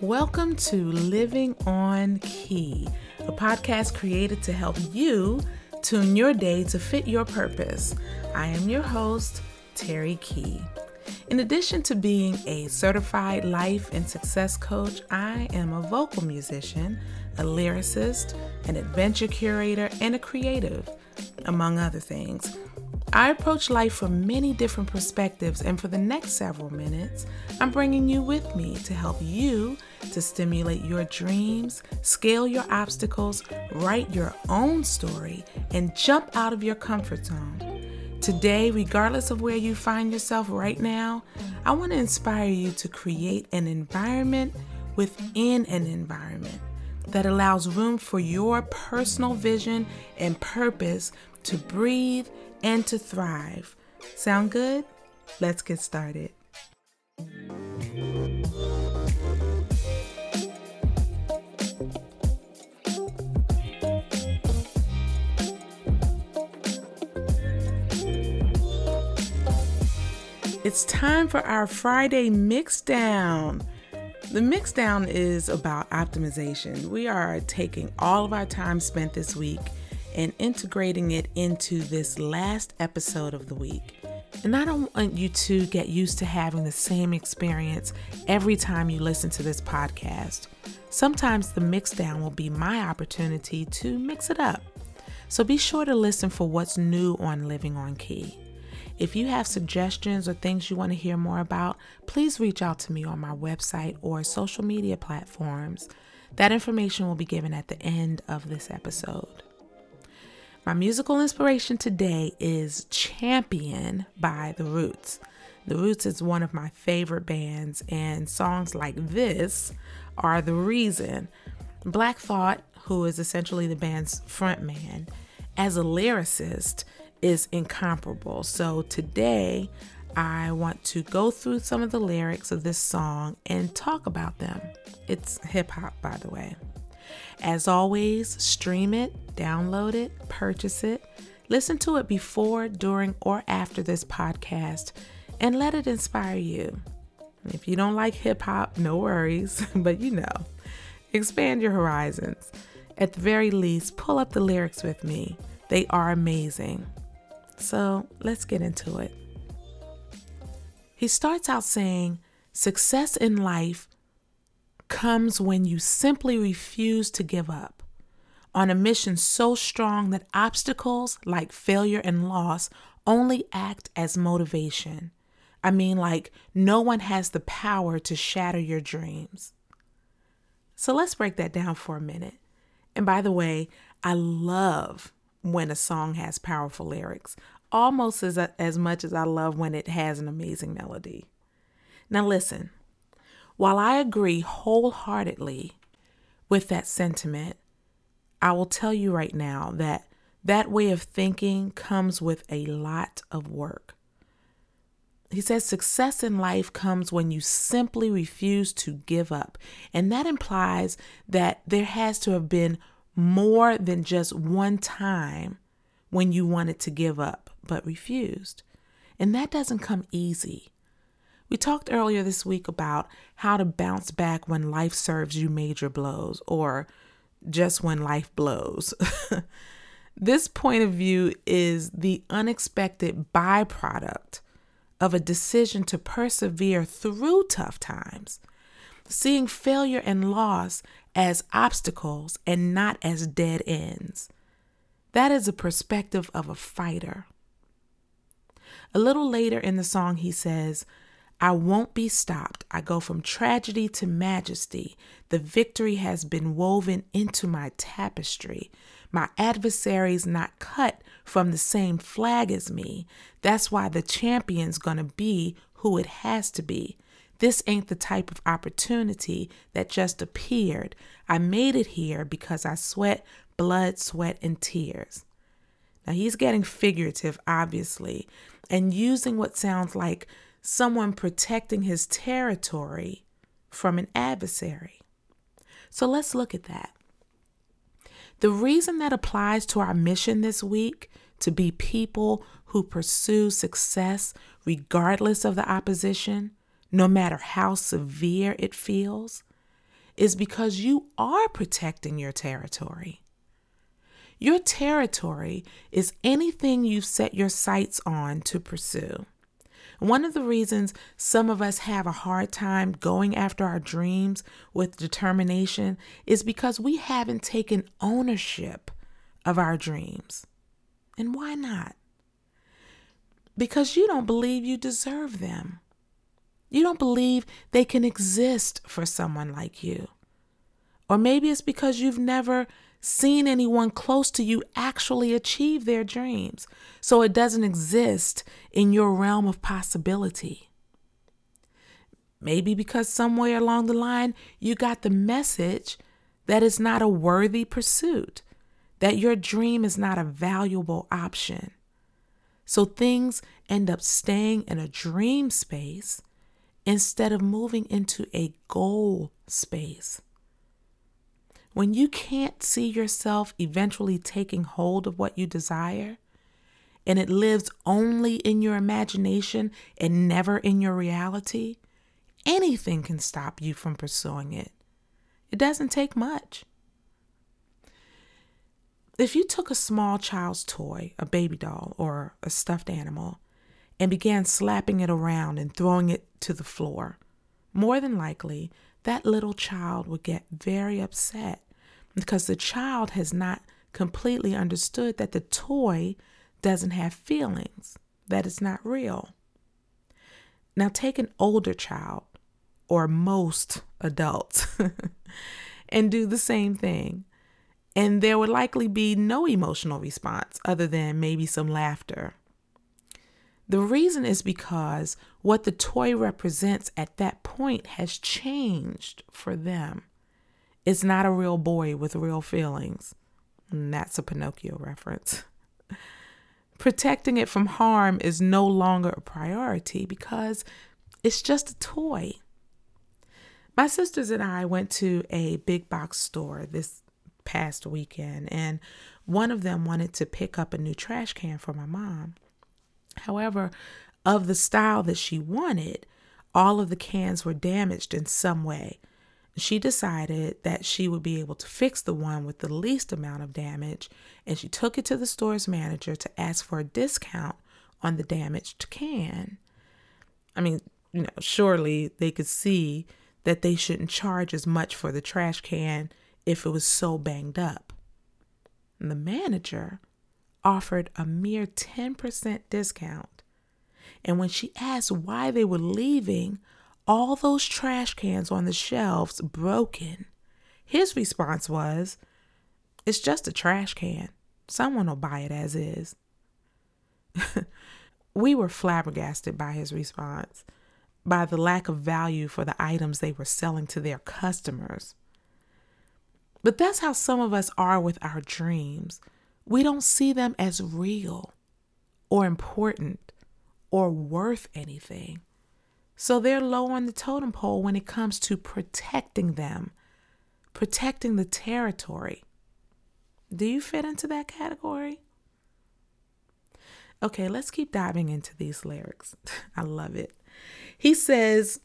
Welcome to Living on Key, a podcast created to help you tune your day to fit your purpose. I am your host, Terry Key. In addition to being a certified life and success coach, I am a vocal musician, a lyricist, an adventure curator, and a creative, among other things. I approach life from many different perspectives, and for the next several minutes, I'm bringing you with me to help you to stimulate your dreams, scale your obstacles, write your own story, and jump out of your comfort zone. Today, regardless of where you find yourself right now, I want to inspire you to create an environment within an environment that allows room for your personal vision and purpose to breathe and to thrive. Sound good? Let's get started. It's time for our Friday mixdown. The mixdown is about optimization. We are taking all of our time spent this week and integrating it into this last episode of the week. And I don't want you to get used to having the same experience every time you listen to this podcast. Sometimes the mixdown will be my opportunity to mix it up. So be sure to listen for what's new on Living on Key. If you have suggestions or things you want to hear more about, please reach out to me on my website or social media platforms. That information will be given at the end of this episode. My musical inspiration today is Champion by The Roots. The Roots is one of my favorite bands, and songs like this are the reason. Black Thought, who is essentially the band's frontman, as a lyricist, is incomparable. So today, I want to go through some of the lyrics of this song and talk about them. It's hip hop, by the way. As always, stream it, download it, purchase it, listen to it before, during, or after this podcast, and let it inspire you. If you don't like hip hop, no worries, but you know, expand your horizons. At the very least, pull up the lyrics with me. They are amazing. So let's get into it. He starts out saying, Success in life comes when you simply refuse to give up on a mission so strong that obstacles like failure and loss only act as motivation. I mean, like, no one has the power to shatter your dreams. So let's break that down for a minute. And by the way, I love when a song has powerful lyrics, almost as, as much as I love when it has an amazing melody. Now, listen, while I agree wholeheartedly with that sentiment, I will tell you right now that that way of thinking comes with a lot of work. He says success in life comes when you simply refuse to give up. And that implies that there has to have been more than just one time when you wanted to give up but refused. And that doesn't come easy. We talked earlier this week about how to bounce back when life serves you major blows or just when life blows. this point of view is the unexpected byproduct of a decision to persevere through tough times, seeing failure and loss as obstacles and not as dead ends. That is a perspective of a fighter. A little later in the song, he says, I won't be stopped. I go from tragedy to majesty. The victory has been woven into my tapestry. My adversary's not cut from the same flag as me. That's why the champion's gonna be who it has to be. This ain't the type of opportunity that just appeared. I made it here because I sweat blood, sweat, and tears. Now he's getting figurative, obviously, and using what sounds like someone protecting his territory from an adversary. So let's look at that. The reason that applies to our mission this week to be people who pursue success regardless of the opposition, no matter how severe it feels, is because you are protecting your territory. Your territory is anything you've set your sights on to pursue. One of the reasons some of us have a hard time going after our dreams with determination is because we haven't taken ownership of our dreams. And why not? Because you don't believe you deserve them. You don't believe they can exist for someone like you. Or maybe it's because you've never seen anyone close to you actually achieve their dreams, so it doesn't exist in your realm of possibility. Maybe because somewhere along the line you got the message that it's not a worthy pursuit, that your dream is not a valuable option. So things end up staying in a dream space instead of moving into a goal space. When you can't see yourself eventually taking hold of what you desire, and it lives only in your imagination and never in your reality, anything can stop you from pursuing it. It doesn't take much. If you took a small child's toy, a baby doll or a stuffed animal, and began slapping it around and throwing it to the floor, more than likely that little child would get very upset because the child has not completely understood that the toy doesn't have feelings, that it's not real. Now, take an older child, or most adults, and do the same thing. And there would likely be no emotional response other than maybe some laughter. The reason is because what the toy represents at that point has changed for them. It's not a real boy with real feelings. And that's a Pinocchio reference. Protecting it from harm is no longer a priority because it's just a toy. My sisters and I went to a big box store this past weekend, and one of them wanted to pick up a new trash can for my mom. However, of the style that she wanted, all of the cans were damaged in some way she decided that she would be able to fix the one with the least amount of damage, and she took it to the store's manager to ask for a discount on the damaged can. I mean, you know, surely they could see that they shouldn't charge as much for the trash can if it was so banged up. And the manager offered a mere 10% discount. And when she asked why they were leaving all those trash cans on the shelves broken. His response was, It's just a trash can. Someone will buy it as is. we were flabbergasted by his response, by the lack of value for the items they were selling to their customers. But that's how some of us are with our dreams. We don't see them as real or important or worth anything. So they're low on the totem pole when it comes to protecting them, protecting the territory. Do you fit into that category? Okay, let's keep diving into these lyrics. I love it. He says,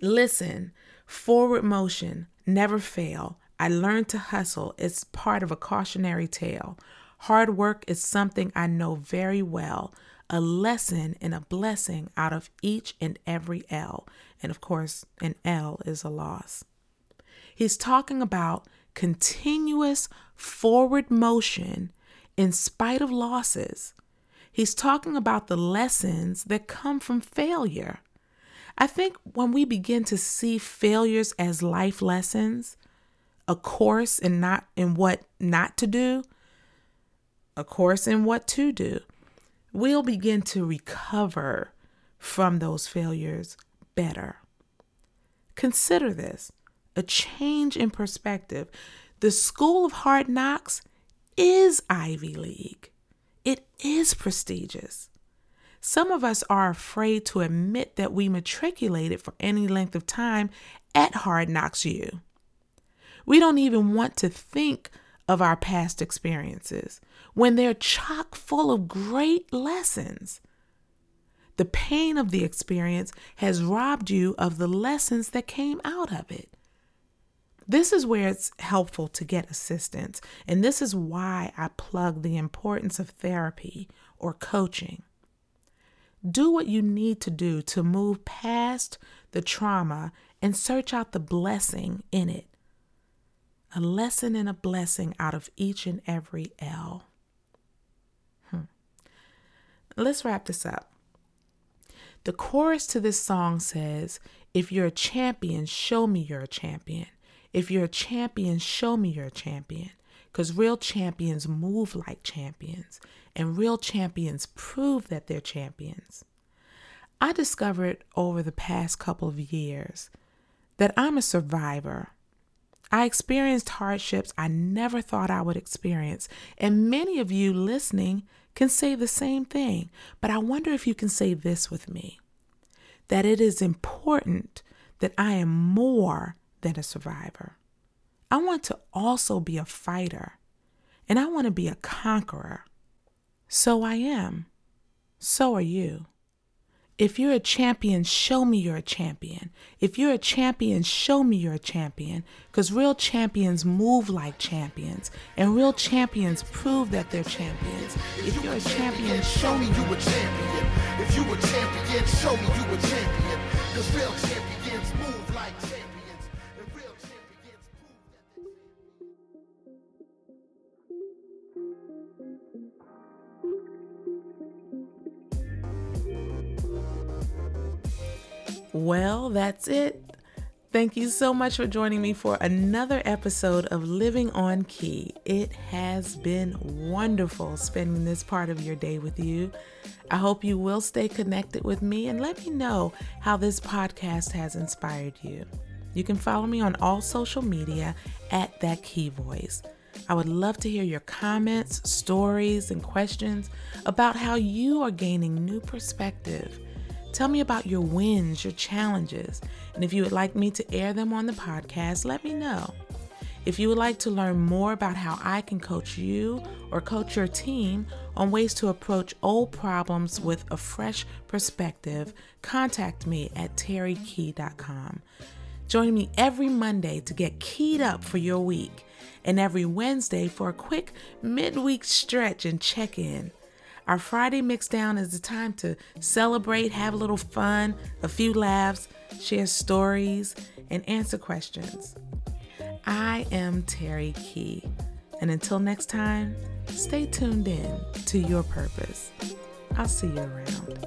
Listen, forward motion, never fail. I learned to hustle. It's part of a cautionary tale. Hard work is something I know very well a lesson and a blessing out of each and every L. And of course, an L is a loss. He's talking about continuous forward motion in spite of losses. He's talking about the lessons that come from failure. I think when we begin to see failures as life lessons, a course in not in what not to do, a course in what to do, we'll begin to recover from those failures better. Consider this a change in perspective. The School of Hard Knocks is Ivy League, it is prestigious. Some of us are afraid to admit that we matriculated for any length of time at Hard Knocks U. We don't even want to think of our past experiences when they're chock full of great lessons. The pain of the experience has robbed you of the lessons that came out of it. This is where it's helpful to get assistance, and this is why I plug the importance of therapy or coaching. Do what you need to do to move past the trauma and search out the blessing in it. A lesson and a blessing out of each and every L. Hmm. Let's wrap this up. The chorus to this song says, If you're a champion, show me you're a champion. If you're a champion, show me you're a champion. Because real champions move like champions, and real champions prove that they're champions. I discovered over the past couple of years that I'm a survivor. I experienced hardships I never thought I would experience, and many of you listening can say the same thing. But I wonder if you can say this with me that it is important that I am more than a survivor. I want to also be a fighter, and I want to be a conqueror. So I am. So are you. If you're a champion, show me you're a champion. If you're a champion, show me you're a champion. Because real champions move like champions, and real champions prove that they're champions. If you're a champion, show me you're a champion. If you're a champion, show me you're a champion. Because real champions move like champions. Well, that's it. Thank you so much for joining me for another episode of Living on Key. It has been wonderful spending this part of your day with you. I hope you will stay connected with me and let me know how this podcast has inspired you. You can follow me on all social media at That Key Voice. I would love to hear your comments, stories, and questions about how you are gaining new perspective Tell me about your wins, your challenges, and if you would like me to air them on the podcast, let me know. If you would like to learn more about how I can coach you or coach your team on ways to approach old problems with a fresh perspective, contact me at terrykey.com. Join me every Monday to get keyed up for your week, and every Wednesday for a quick midweek stretch and check in. Our Friday mixdown is the time to celebrate, have a little fun, a few laughs, share stories, and answer questions. I am Terry Key, and until next time, stay tuned in to your purpose. I'll see you around.